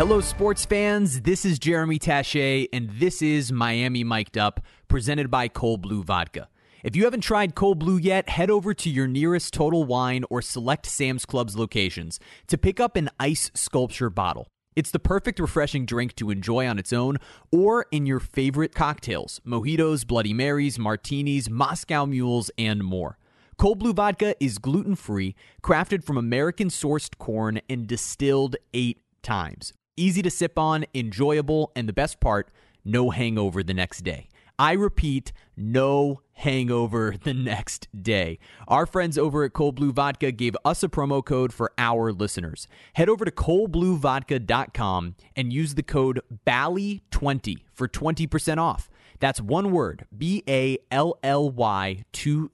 Hello, sports fans. This is Jeremy Taché, and this is Miami Mic'd Up, presented by Colbleu Vodka. If you haven't tried Colbleu yet, head over to your nearest Total Wine or select Sam's Club's locations to pick up an ice sculpture bottle. It's the perfect refreshing drink to enjoy on its own or in your favorite cocktails mojitos, Bloody Marys, martinis, Moscow mules, and more. Colbleu Vodka is gluten free, crafted from American sourced corn, and distilled eight times. Easy to sip on, enjoyable, and the best part, no hangover the next day. I repeat, no hangover the next day. Our friends over at Colbleu Vodka gave us a promo code for our listeners. Head over to colbleuvodka.com and use the code BALLY20 for 20% off. That's one word, B A L L Y 20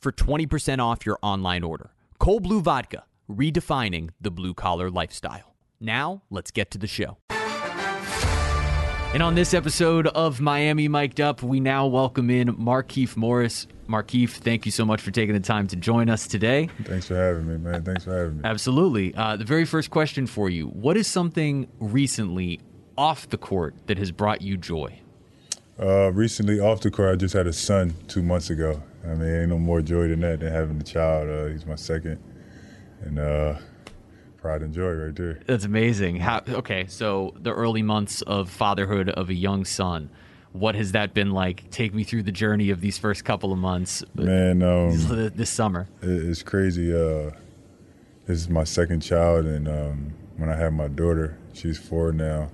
for 20% off your online order. Colbleu Vodka, redefining the blue collar lifestyle. Now, let's get to the show. And on this episode of Miami Mic'd Up, we now welcome in Markieff Morris. Markieff, thank you so much for taking the time to join us today. Thanks for having me, man. Thanks for having me. Absolutely. Uh, the very first question for you What is something recently off the court that has brought you joy? Uh, recently, off the court, I just had a son two months ago. I mean, ain't no more joy than that than having a child. Uh, he's my second. And uh, pride and joy right there. That's amazing. How, okay, so the early months of fatherhood of a young son. What has that been like? Take me through the journey of these first couple of months. Man, um, this, this summer. It's crazy. Uh, this is my second child, and um, when I had my daughter, she's four now.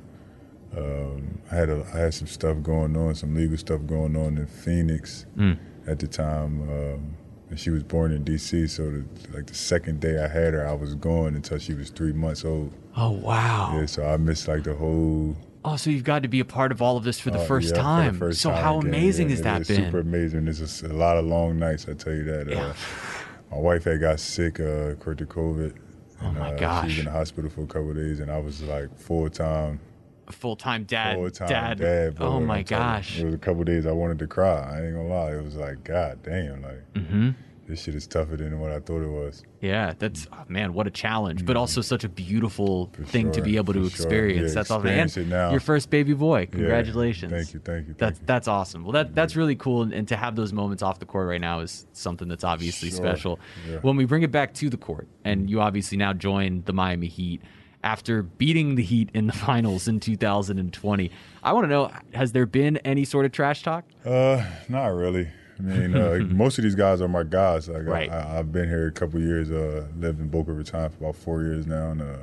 Um, I had a, I had some stuff going on, some legal stuff going on in Phoenix mm. at the time. Um, and she was born in D.C. So the, like the second day I had her, I was gone until she was three months old. Oh wow! Yeah, so I missed like the whole. Oh, so you've got to be a part of all of this for the uh, first yeah, time. The first so time how again. amazing yeah, has that been? Super amazing. It's a, a, lot of long nights. I tell you that. Uh, yeah. Uh, my wife had got sick, uh, according to COVID. Oh my uh, gosh! She was in the hospital for a couple days, and I was like full time full time dad. Full time dad. dad oh my gosh! You, it was a couple days I wanted to cry. I ain't gonna lie. It was like God damn, like. Mm-hmm this shit is tougher than what I thought it was. Yeah, that's oh, man, what a challenge, mm-hmm. but also such a beautiful For thing sure. to be able to For experience. Sure. Yeah, that's experience awesome. And now. your first baby boy. Congratulations. Yeah. Thank you, thank you. Thank that's you. that's awesome. Well, that that's really cool, and, and, to have those moments off the court right now is something that's obviously sure. special. Yeah. When we bring it back to the court, and you obviously now join the Miami Heat after beating the Heat in the finals in 2020. I want to know: Has there been any sort of trash talk? Uh, not really. I mean, uh, most of these guys are my guys. Like right. I, have been here a couple years. Uh, lived in Boca Raton for about four years now, and uh,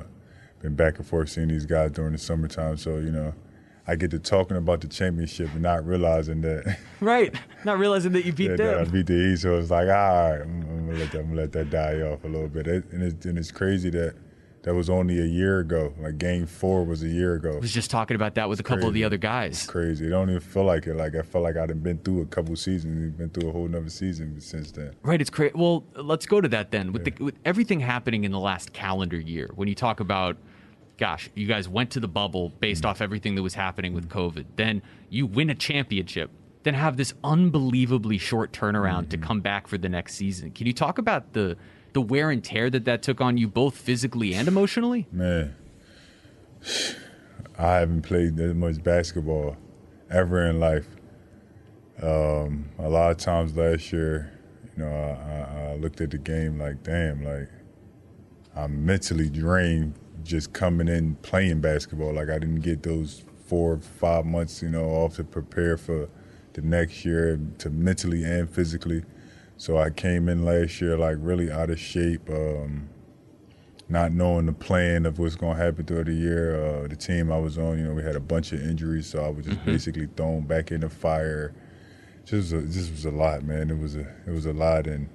been back and forth seeing these guys during the summertime. So you know, I get to talking about the championship and not realizing that. Right, not realizing that you beat that, them. That I beat the East. So it's like, all right, I'm, I'm, gonna let that, I'm gonna let that die off a little bit. It, and, it's, and it's crazy that that was only a year ago. Like game four was a year ago. I was just talking about that with a couple crazy. of the other guys. It's crazy. It don't even feel like it. Like I felt like I'd been through a couple seasons. We've been through a whole another season since then. Right. It's crazy. Well, let's go to that then. With, yeah. the, with everything happening in the last calendar year, when you talk about, gosh, you guys went to the bubble based mm-hmm. off everything that was happening with COVID. Then you win a championship. Then have this unbelievably short turnaround mm-hmm. to come back for the next season. Can you talk about the the wear and tear that that took on you both physically and emotionally? Man, I haven't played that much basketball ever in life. Um, a lot of times last year, you know, I, I, looked at the game like, damn, like I'm mentally drained just coming in playing basketball. Like I didn't get those four, five months, you know, off to prepare for the next year to mentally and physically. So I came in last year like really out of shape, um, not knowing the plan of what's going to happen throughout the year. Uh, the team I was on, you know, we had a bunch of injuries, so I was just mm-hmm. basically thrown back in the fire. Just, a, just was a lot, man. It was a, it was a lot, and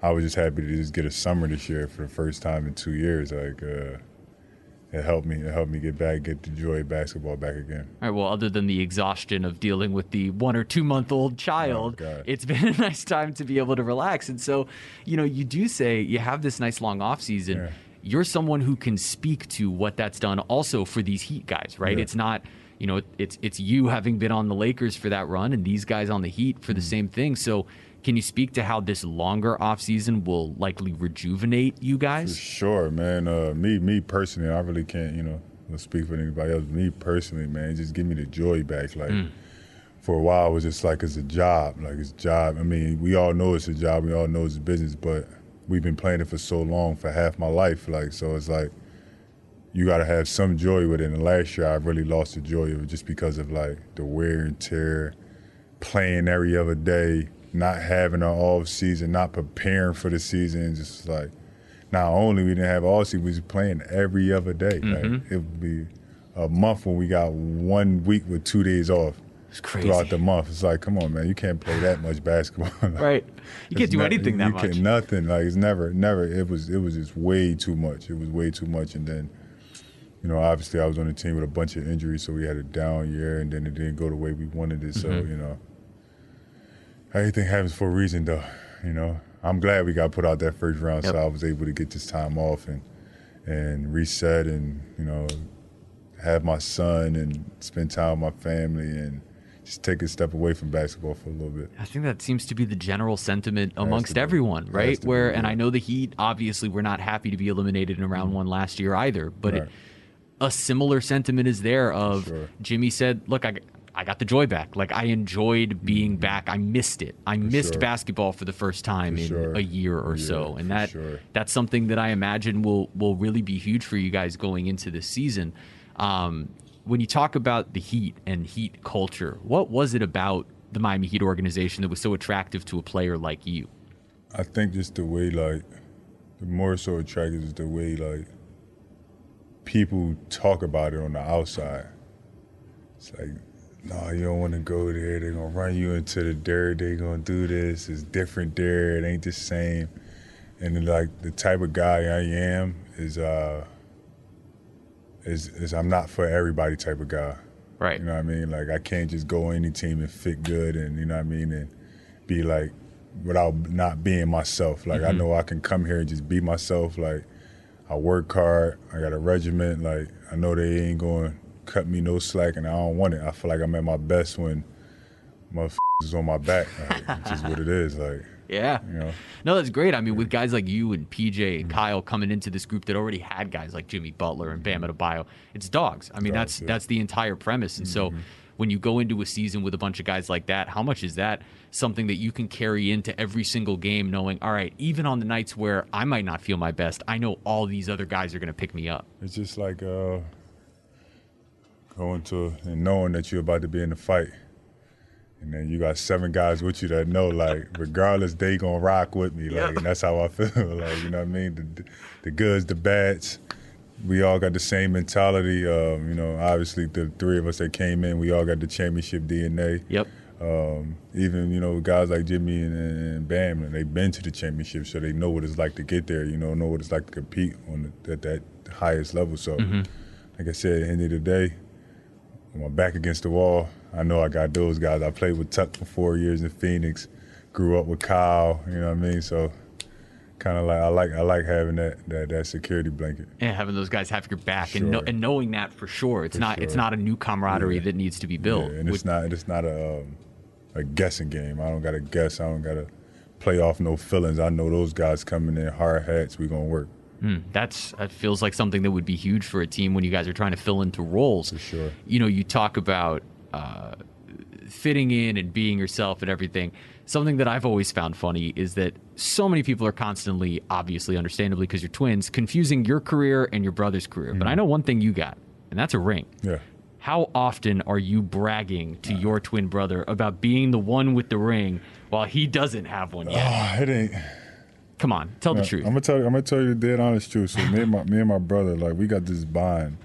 I was just happy to just get a summer this year for the first time in two years. Like, uh, it helped me. It helped me get back, get the joy of basketball back again. All right. Well, other than the exhaustion of dealing with the one or two month old child, oh, it's been a nice time to be able to relax. And so, you know, you do say you have this nice long off season. Yeah. You're someone who can speak to what that's done also for these Heat guys, right? Yeah. It's not. You know, it's it's you having been on the Lakers for that run, and these guys on the Heat for the mm-hmm. same thing. So, can you speak to how this longer offseason will likely rejuvenate you guys? For sure, man. Uh, me, me personally, I really can't. You know, speak for anybody else. Me personally, man, just give me the joy back. Like Mm. for a while, it was just like it's a job. Like it's a job. I mean, we all know it's a job. We all know it's a business, but we've been playing it for so long, for half my life. Like so, it's like you got to have some joy with it. And last year, I really lost the joy of it just because of like the wear and tear, playing every other day, not having an off season, not preparing for the season. Just like not only we didn't have all season, we was playing every other day. Like it would be a month when we got one week with two days off It's crazy. throughout the month. It's like, come on, man, you can't play that much basketball. Like, right. You can't do not- anything that you much. Can, nothing. Like it's never, never. It was, it was just way too much. It was way too much. And then, you know, obviously I was on a team with a bunch of injuries, so we had a down year, and then it didn't go the way we wanted it. So Mm-hmm. you know, everything happens for a reason, though. You know, I'm glad we got put out that first round, Yep. so I was able to get this time off and and reset, and you know, have my son and spend time with my family and. Just take a step away from basketball for a little bit. I think that seems to be the general sentiment amongst everyone, right? to be, Where, and yeah. I know the Heat obviously were not happy to be eliminated in round mm-hmm. one last year either, but it, a similar sentiment is there of sure. Jimmy said, "Look, I." I got the joy back. Like I enjoyed being back. I missed it. I missed sure. basketball for the first time For in sure. a year or Yeah, so, and that sure. that's something that I imagine will will really be huge for you guys going into this season. Um, when you talk about the Heat and Heat culture, what was it about the Miami Heat organization that was so attractive to a player like you? I think just the way like the more so attractive is the way like people talk about it on the outside. It's like, no, you don't want to go there. They're gonna run you into the dirt. They're gonna do this. It's different there. It ain't the same. And like the type of guy I am is uh is is I'm not for everybody type of guy. Right. You know what I mean? Like I can't just go any team and fit good and you know what I mean and be like without not being myself. Like I know I can come here and just be myself. Like I work hard. I got a regiment. Like I know they ain't going cut me no slack and I don't want it. I feel like I'm at my best when motherfuckers is on my back. Like, it's just what it is. Like Yeah. you know. No, that's great. I mean, with guys like you and PJ and Kyle coming into this group that already had guys like Jimmy Butler and Bam Adebayo, it's dogs. I mean, Dogs, that's yeah. that's the entire premise. And so, when you go into a season with a bunch of guys like that, how much is that something that you can carry into every single game, knowing, all right, even on the nights where I might not feel my best, I know all these other guys are going to pick me up. It's just like uh, going to and knowing that you're about to be in the fight. And then you got seven guys with you that know, like, regardless, they gonna rock with me. Like, Yep. and that's how I feel. like, you know what I mean? The, the goods, the bads, we all got the same mentality. Um, you know, obviously, the three of us that came in, we all got the championship DNA. Yep. Um, even you know guys like Jimmy and, and Bam, and they've been to the championship, so they know what it's like to get there. You know, know what it's like to compete on the, at that highest level. So, like I said, at the end of the day, with my back against the wall, I know I got those guys. I played with Tuck for four years in Phoenix, grew up with Kyle. You know what I mean? So, kind of like I like I like having that that that security blanket. And having those guys have your back and, know, Sure. and knowing that for sure, it's For not it's not a new camaraderie Yeah. that needs to be built. Yeah, and it's not it's not a um, a guessing game. I don't got to guess. I don't got to play off no feelings. I know those guys coming in hard hats. We gonna work Mm, that's that feels like something that would be huge for a team when you guys are trying to fill into roles. for sure. You know, you talk about uh, fitting in and being yourself and everything. Something that I've always found funny is that so many people are constantly, obviously, understandably, because you're twins, confusing your career and your brother's career. But I know one thing you got, and that's a ring. Yeah. How often are you bragging to your twin brother about being the one with the ring while he doesn't have one yet? Oh, it ain't. Come on, tell the truth. I'm gonna tell you. I'm gonna tell you the dead honest truth. So me and my me and my brother, like we got this bond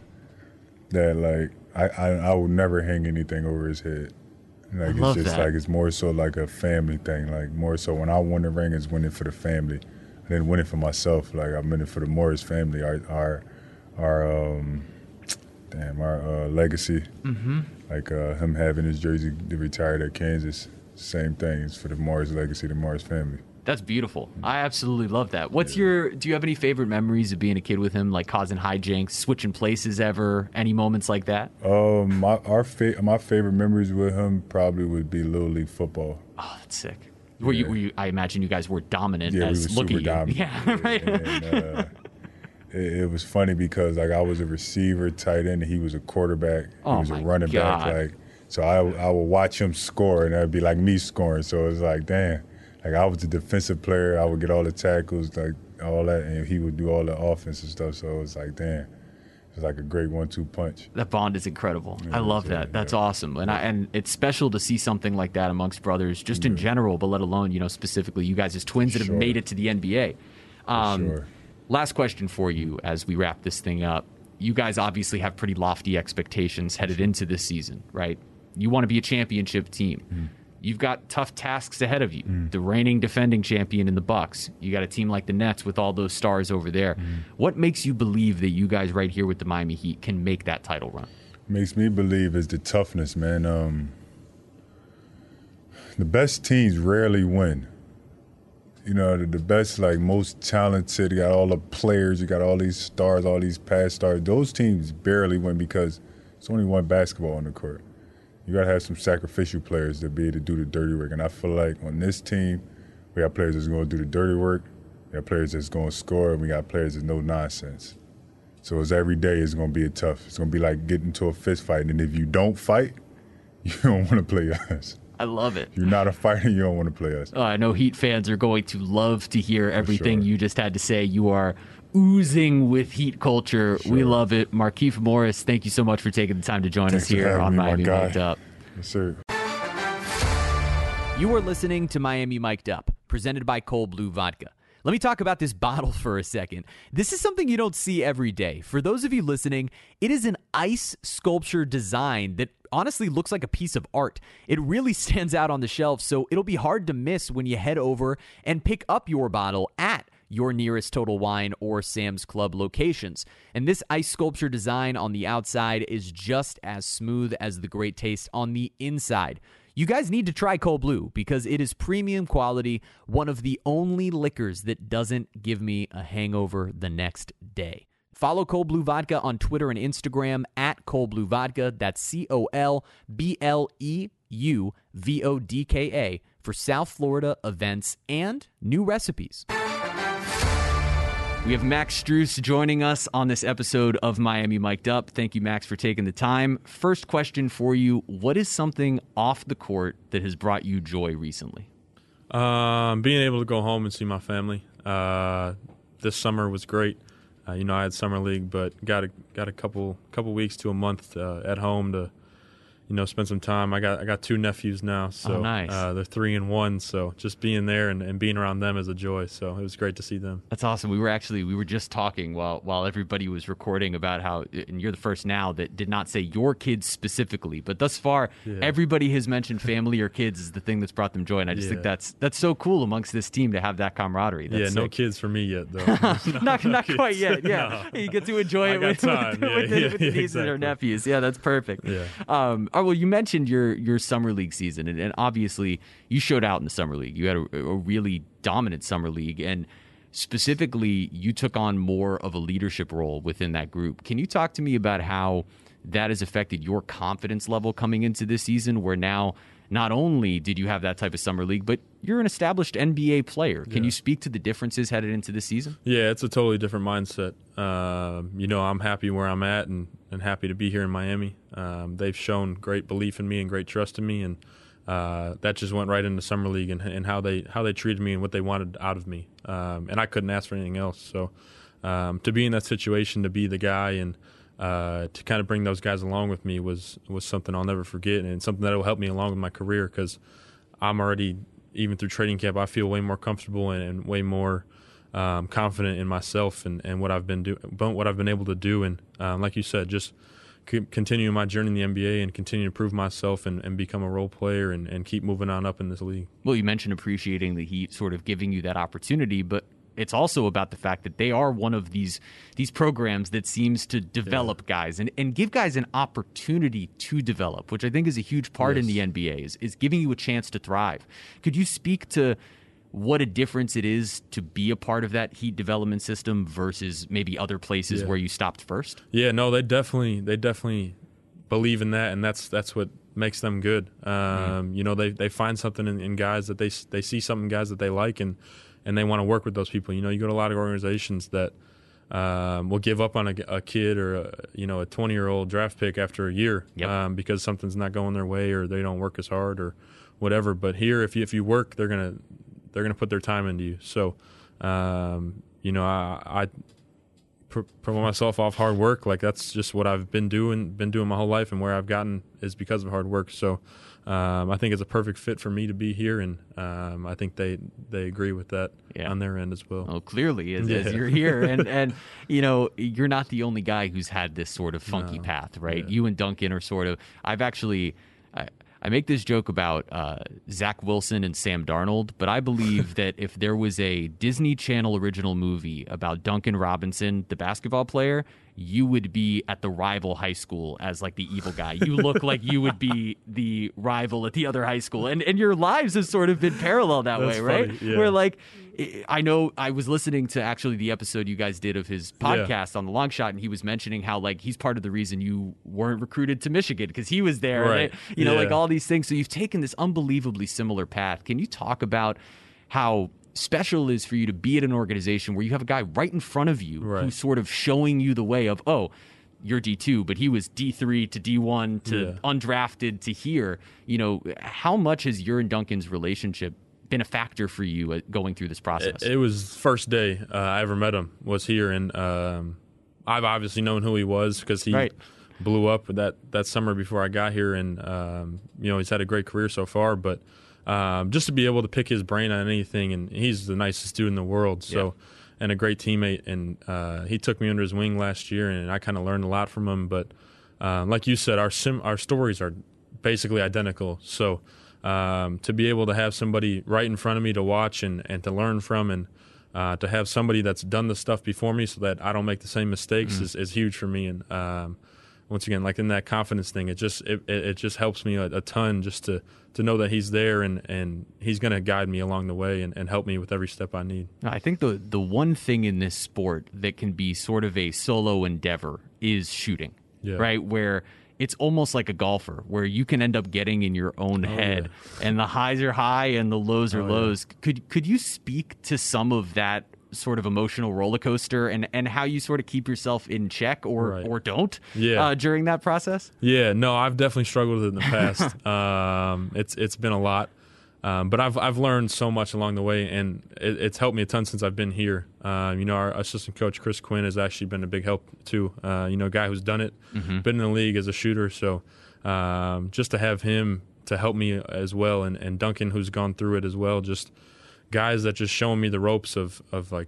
that like I I, I would never hang anything over his head. Like it's just that. like it's more so like a family thing. Like more so when I win the ring, it's winning for the family. I didn't win it for myself. Like I'm winning for the Morris family. Our our our um damn our uh, legacy. Mm-hmm. Like uh, him having his jersey retired at Kansas. Same thing. It's for the Morris legacy, the Morris family. That's beautiful. I absolutely love that. What's your? Do you have any favorite memories of being a kid with him, like causing hijinks, switching places ever? Any moments like that? Um, my our fa- my favorite memories with him probably would be little league football. Oh, that's sick. Were you? Were you? I imagine you guys were dominant. Yeah, we as were look super dominant. Yeah, right. And, uh, it, it was funny because like I was a receiver, tight end, and he was a quarterback. Oh he was a running God. back. Like so, I I would watch him score, and that'd be like me scoring. So it was like, damn, like I was the defensive player. I would get all the tackles, like all that, and he would do all the offensive stuff. So it was like, damn, it was like a great one-two punch. That bond is incredible. I love yeah, that. That's yeah. awesome, and I, and it's special to see something like that amongst brothers, just in general, but let alone you know specifically you guys as twins that have made it to the NBA. Um, sure. Last question for you as we wrap this thing up. You guys obviously have pretty lofty expectations headed into this season, right? You want to be a championship team. Mm. You've got tough tasks ahead of you. The reigning defending champion in the Bucks. You got a team like the Nets with all those stars over there. Mm. What makes you believe that you guys right here with the Miami Heat can make that title run? makes me believe is the toughness, man. Um, the best teams rarely win. You know, the, the best, like most talented, you got all the players, you got all these stars, all these past stars. Those teams barely win because it's only one basketball on the court. You got to have some sacrificial players to be able to do the dirty work. And I feel like on this team, we got players that's going to do the dirty work, we got players that's going to score, and we got players that's no nonsense. So it's every day is going to be a tough. It's going to be like getting into a fist fight, and if you don't fight, you don't want to play us. I love it. You're not a fighter, you don't want to play us. Uh, I know Heat fans are going to love to hear everything sure. you just had to say. You are oozing with Heat culture. We love it. Markieff Morris, thank you so much for taking the time to join Thanks us here having on me, my Miami guy. Mic'd Up. Yes, sir. You are listening to Miami Mic'd Up, presented by Colbleu Vodka. Let me talk about this bottle for a second. This is something you don't see every day. For those of you listening, it is an ice sculpture design that honestly looks like a piece of art. It really stands out on the shelf, so it'll be hard to miss when you head over and pick up your bottle at your nearest Total Wine or Sam's Club locations. And this ice sculpture design on the outside is just as smooth as the great taste on the inside. You guys need to try Colbleu because it is premium quality, one of the only liquors that doesn't give me a hangover the next day. Follow Colbleu Vodka on Twitter and Instagram at Colbleu Vodka. That's C O L B L E U V O D K A for South Florida events and new recipes. We have Max Strus joining us on this episode of Miami Mic'd Up. Thank you, Max, for taking the time. First question for you What is something off the court that has brought you joy recently? Um, being able to go home and see my family. Uh, this summer was great. Uh, you know, I had summer league, but got a got a couple couple weeks to a month uh, at home to, you know, spend some time. I got I got two nephews now, so Oh, nice. uh, they're three and one. So just being there and, and being around them is a joy. So it was great to see them. That's awesome. We were actually we were just talking while while everybody was recording about how and you're the first now that did not say your kids specifically, but thus far everybody has mentioned family or kids is the thing that's brought them joy, and I just think that's that's so cool amongst this team to have that camaraderie. That's yeah, no kids for me yet though. not not kids. quite yet. Yeah, No. you get to enjoy I it with, with, Yeah, with, the, yeah, with the yeah, nieces or exactly. nephews. Yeah, that's perfect. Yeah. Um. Oh, well, you mentioned your your summer league season, and, and obviously you showed out in the summer league. You had a, a really dominant summer league, and specifically, you took on more of a leadership role within that group. Can you talk to me about how that has affected your confidence level coming into this season? Where now. Not only did you have that type of summer league, but you're an established NBA player. Can Yeah. you speak to the differences headed into the season? Yeah, it's a totally different mindset. Um, you know, I'm happy where I'm at and, and happy to be here in Miami. Um, they've shown great belief in me and great trust in me, and uh, that just went right into summer league and, and how they how they treated me and what they wanted out of me. Um, and I couldn't ask for anything else. So um, to be in that situation, to be the guy and uh, to kind of bring those guys along with me was was something I'll never forget, and something that will help me along with my career because I'm already even through training camp. I feel way more comfortable and, and way more um, confident in myself and, and what I've been do what I've been able to do. And um, like you said, just c- continue my journey in the NBA and continue to prove myself and, and become a role player and, and keep moving on up in this league. well, you mentioned appreciating the Heat sort of giving you that opportunity, but it's also about the fact that they are one of these these programs that seems to develop guys and, and give guys an opportunity to develop, which I think is a huge part in the Yes. NBA, is, is giving you a chance to thrive. Could you speak to what a difference it is to be a part of that Heat development system versus maybe other places Yeah. where you stopped first? Yeah, no, they definitely they definitely believe in that, and that's that's what makes them good. Um, You know, they they find something in, in guys that they they see something in guys that they like, and and they want to work with those people. You know, you go to a lot of organizations that um, will give up on a, a, kid or a, you know a 20 year old draft pick after a year yep. um, because something's not going their way or they don't work as hard or whatever. But here, if you if you work, they're gonna they're gonna put their time into you. So, um, you know, I, I promote myself off hard work. Like that's just what I've been doing, been doing my whole life, and where I've gotten is because of hard work. So, um, I think it's a perfect fit for me to be here, and um, I think they they agree with that yeah. on their end as well. Oh, clearly, as, yeah. as you're here, and and you know, you're not the only guy who's had this sort of funky no. path, right? Yeah. You and Duncan are sort of. I've actually. I, I make this joke about uh, Zach Wilson and Sam Darnold, but I believe that if there was a Disney Channel original movie about Duncan Robinson, the basketball player, you would be at the rival high school as like the evil guy. You look like you would be the rival at the other high school, and and your lives have sort of been parallel that That's way, right? Yeah. Where like I know I was listening to actually the episode you guys did of his podcast yeah. on the long shot, and he was mentioning how like he's part of the reason you weren't recruited to Michigan because he was there, right? you know, yeah. like all these things. So you've taken this unbelievably similar path. Can you talk about how special it is for you to be at an organization where you have a guy right in front of you right. who's sort of showing you the way of oh you're D2, but he was D3 to D1 to yeah. undrafted to here. You know, how much has your and Duncan's relationship been a factor for you going through this process? It, it was first day uh, I ever met him was here, and um, I've obviously known who he was because he right. blew up that that summer before I got here, and um, you know he's had a great career so far. But um, just to be able to pick his brain on anything, and he's the nicest dude in the world. So. Yeah. And a great teammate, and uh, he took me under his wing last year, and I kind of learned a lot from him. But uh, like you said, our sim- our stories are basically identical. So um, to be able to have somebody right in front of me to watch and, and to learn from and uh, to have somebody that's done the stuff before me so that I don't make the same mistakes mm-hmm. is, is huge for me. And um, once again, like in that confidence thing, it just it, it just helps me a, a, ton just to to know that he's there and, and he's going to guide me along the way and, and help me with every step I need. I think the the one thing in this sport that can be sort of a solo endeavor is shooting. Yeah. Right where it's almost like a golfer where you can end up getting in your own oh, head yeah. and the highs are high and the lows oh, are oh, lows. Yeah. Could could you speak to some of that sort of emotional roller coaster and, and how you sort of keep yourself in check or right. or don't yeah. Uh, during that process? Yeah, no, I've definitely struggled with it in the past. um, it's it's been a lot. Um, but I've I've learned so much along the way, and it, it's helped me a ton since I've been here. Uh, you know, our assistant coach Chris Quinn has actually been a big help too. Uh, you know, a guy who's done it, mm-hmm. been in the league as a shooter. So um, just to have him to help me as well, and, and Duncan who's gone through it as well, just guys that just showing me the ropes of of like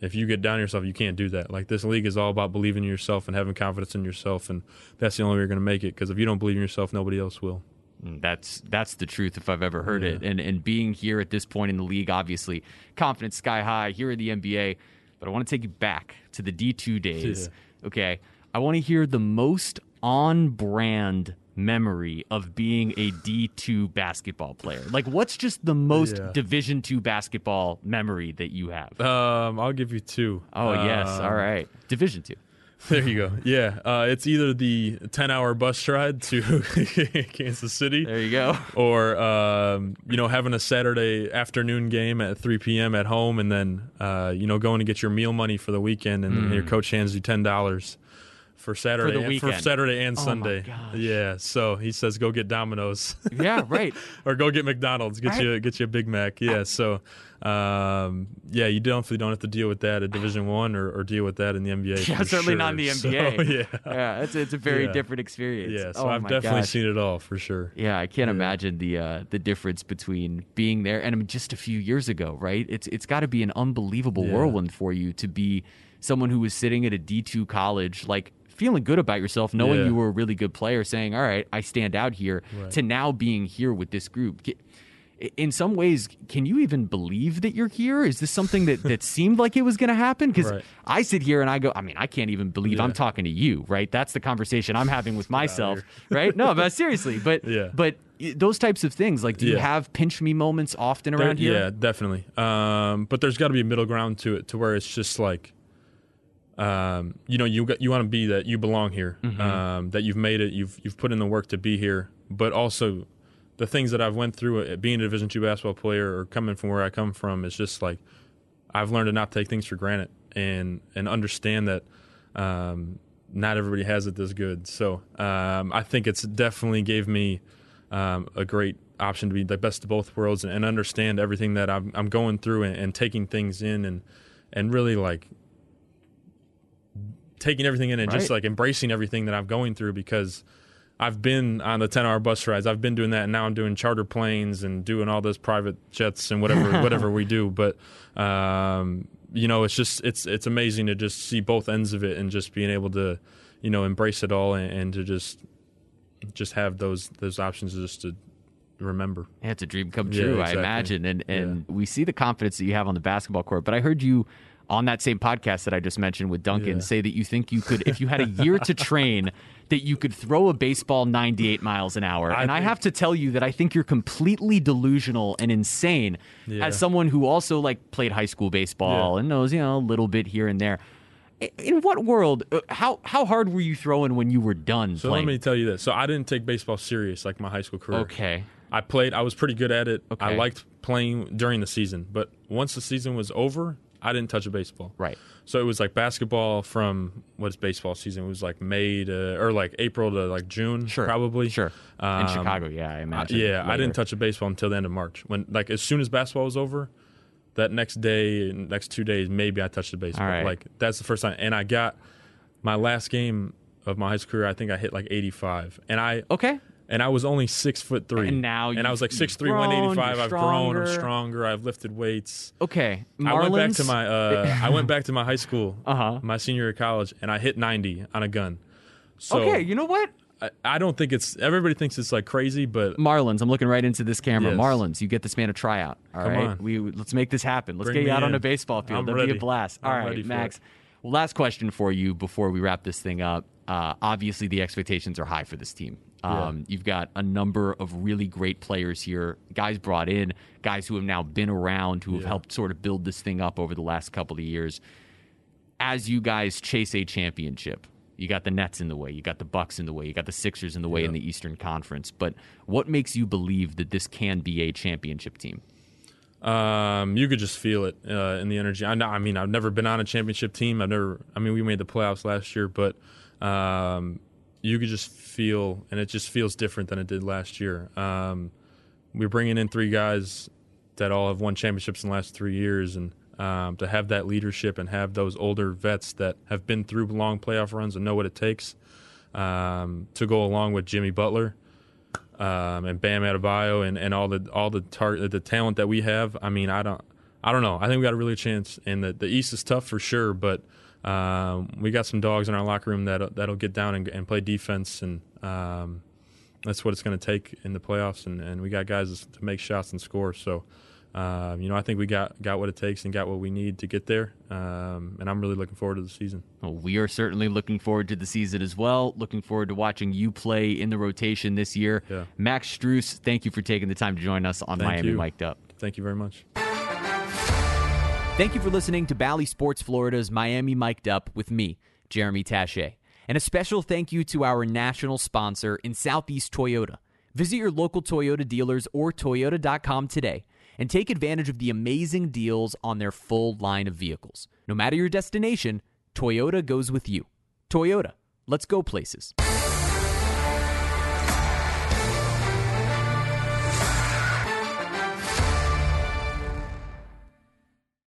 if you get down yourself, you can't do that. Like this league is all about believing in yourself and having confidence in yourself, and that's the only way you're going to make it. Because if you don't believe in yourself, nobody else will. Mm, that's that's the truth if I've ever heard yeah. it. And and being here at this point in the league, obviously, confidence sky high here in the NBA. But I want to take you back to the D two days. Yeah. Okay, I want to hear the most on brand memory of being a D2 basketball player? Like what's just the most Yeah. Division 2 basketball memory that you have? Um, I'll give you two. oh, yes. Um, All right. Division 2. There you go. Yeah, uh, it's either the ten-hour bus ride to Kansas City, There you go. or um, you know having a Saturday afternoon game at 3 p.m. at home, and then uh, you know going to get your meal money for the weekend, and Mm. your coach hands you ten dollars for Saturday weekend. Saturday and Oh, Sunday. Yeah, so he says go get Domino's Yeah, right. or go get McDonald's, get you get you a Big Mac. Yeah, so um, yeah, you definitely don't have to deal with that at Division One or, or deal with that in the NBA. Yeah, for certainly sure. not in the So, NBA. yeah, Yeah, it's it's a very Yeah. different experience. yeah. So oh, I've definitely gosh. seen it all for sure. Yeah, I can't Yeah. imagine the uh, the difference between being there and I mean, just a few years ago, right? It's it's got to be an unbelievable Yeah. whirlwind for you to be someone who was sitting at a D two college, like feeling good about yourself, knowing Yeah. you were a really good player, saying, "All right, I stand out here," Right. to now being here with this group. In some ways, can you even believe that you're here? Is this something that, that seemed like it was going to happen? Because Right. I sit here and I go, I mean, I can't even believe I'm talking to you, right? That's the conversation I'm having with myself, right? No, but seriously, but Yeah. but those types of things, like, do you Yeah. have pinch me moments often There- around here? Yeah, definitely. Um, but there's got to be a middle ground to it, to where it's just like, um, you know, you got, you want to be that you belong here, Mm-hmm. um, that you've made it, you've you've put in the work to be here, but also the things that I've went through uh, being a Division two basketball player or coming from where I come from is just like I've learned to not take things for granted, and and understand that um, not everybody has it this good. So um, I think it's definitely gave me um, a great option to be the best of both worlds and, and understand everything that I'm, I'm going through and, and, taking things in and and really like taking everything in and right. just like embracing everything that I'm going through because I've been on the 10 hour bus rides. I've been doing that and now I'm doing charter planes and doing all those private jets and whatever whatever we do. But um, you know, it's just it's it's amazing to just see both ends of it and just being able to, you know, embrace it all and, and to just just have those those options just to remember. Yeah, it's a dream come true, yeah, exactly. I imagine. And and yeah. we see the confidence that you have on the basketball court. But I heard you on that same podcast that I just mentioned with Duncan yeah. say that you think you could, if you had a year to train, that you could throw a baseball 98 miles an hour. I and think, I have to tell you that I think you're completely delusional and insane yeah. as someone who also like played high school baseball yeah. and knows, you know, a little bit here and there. In what world? Uh, how how hard were you throwing when you were done? So playing? let me tell you this. So I didn't take baseball serious like my high school career. Okay. I played. I was pretty good at it. Okay. I liked playing during the season, but once the season was over, I didn't touch a baseball. Right. So it was like basketball from what's baseball season? It was like May to or like April to like June, sure. probably. Sure. Um, In Chicago, yeah, I imagine. Uh, yeah, later. I didn't touch a baseball until the end of March. When like as soon as basketball was over, that next day, next two days, maybe I touched a baseball. Right. Like that's the first time, and I got my last game of my high school career. I think I hit like 85, and I okay and I was only six foot three. And now, you're and I was like six three, one eighty five. I've grown. I'm stronger. I've lifted weights. Okay, Marlins? I went back to my. Uh, I went back to my high school, uh-huh. my senior year of college, and I hit ninety on a gun. So okay, you know what? I, I, don't think it's. Everybody thinks it's like crazy, but Marlins. I'm looking right into this camera. Yes. Marlins, you get this man a tryout. All Come right, on. we let's make this happen. Let's Bring get you out in. on a baseball field. I'm That'd ready. be a blast. All right, Max. Well, last question for you before we wrap this thing up. Uh, obviously, the expectations are high for this team. Um, yeah. You've got a number of really great players here, guys brought in, guys who have now been around, who have yeah. helped sort of build this thing up over the last couple of years. As you guys chase a championship, you got the Nets in the way, you got the Bucks in the way, you got the Sixers in the way yeah. in the Eastern Conference. But what makes you believe that this can be a championship team? Um, you could just feel it uh, in the energy. I, I, mean, I've never been on a championship team. I've never. I mean, we made the playoffs last year, but um, you could just feel, and it just feels different than it did last year. Um, we're bringing in three guys that all have won championships in the last three years, and um, to have that leadership and have those older vets that have been through long playoff runs and know what it takes um, to go along with Jimmy Butler um, and Bam Adebayo and, and all the all the tar- the talent that we have. I mean, I don't I don't know. I think we got a really chance, and the the East is tough for sure, but um, we got some dogs in our locker room that that'll get down and, and play defense, and um, that's what it's going to take in the playoffs. And, and we got guys to make shots and score. So, um, you know, I think we got got what it takes and got what we need to get there. Um, and I'm really looking forward to the season. Well, we are certainly looking forward to the season as well. Looking forward to watching you play in the rotation this year. Yeah. Max Strus, thank you for taking the time to join us on thank Miami you. Mic'd Up. Thank you very much. Thank you for listening to Bally Sports Florida's Miami Mic'd Up with me, Jeremy Taché. And a special thank you to our national sponsor in Southeast Toyota. Visit your local Toyota dealers or Toyota.com today and take advantage of the amazing deals on their full line of vehicles. No matter your destination, Toyota goes with you. Toyota, let's go places.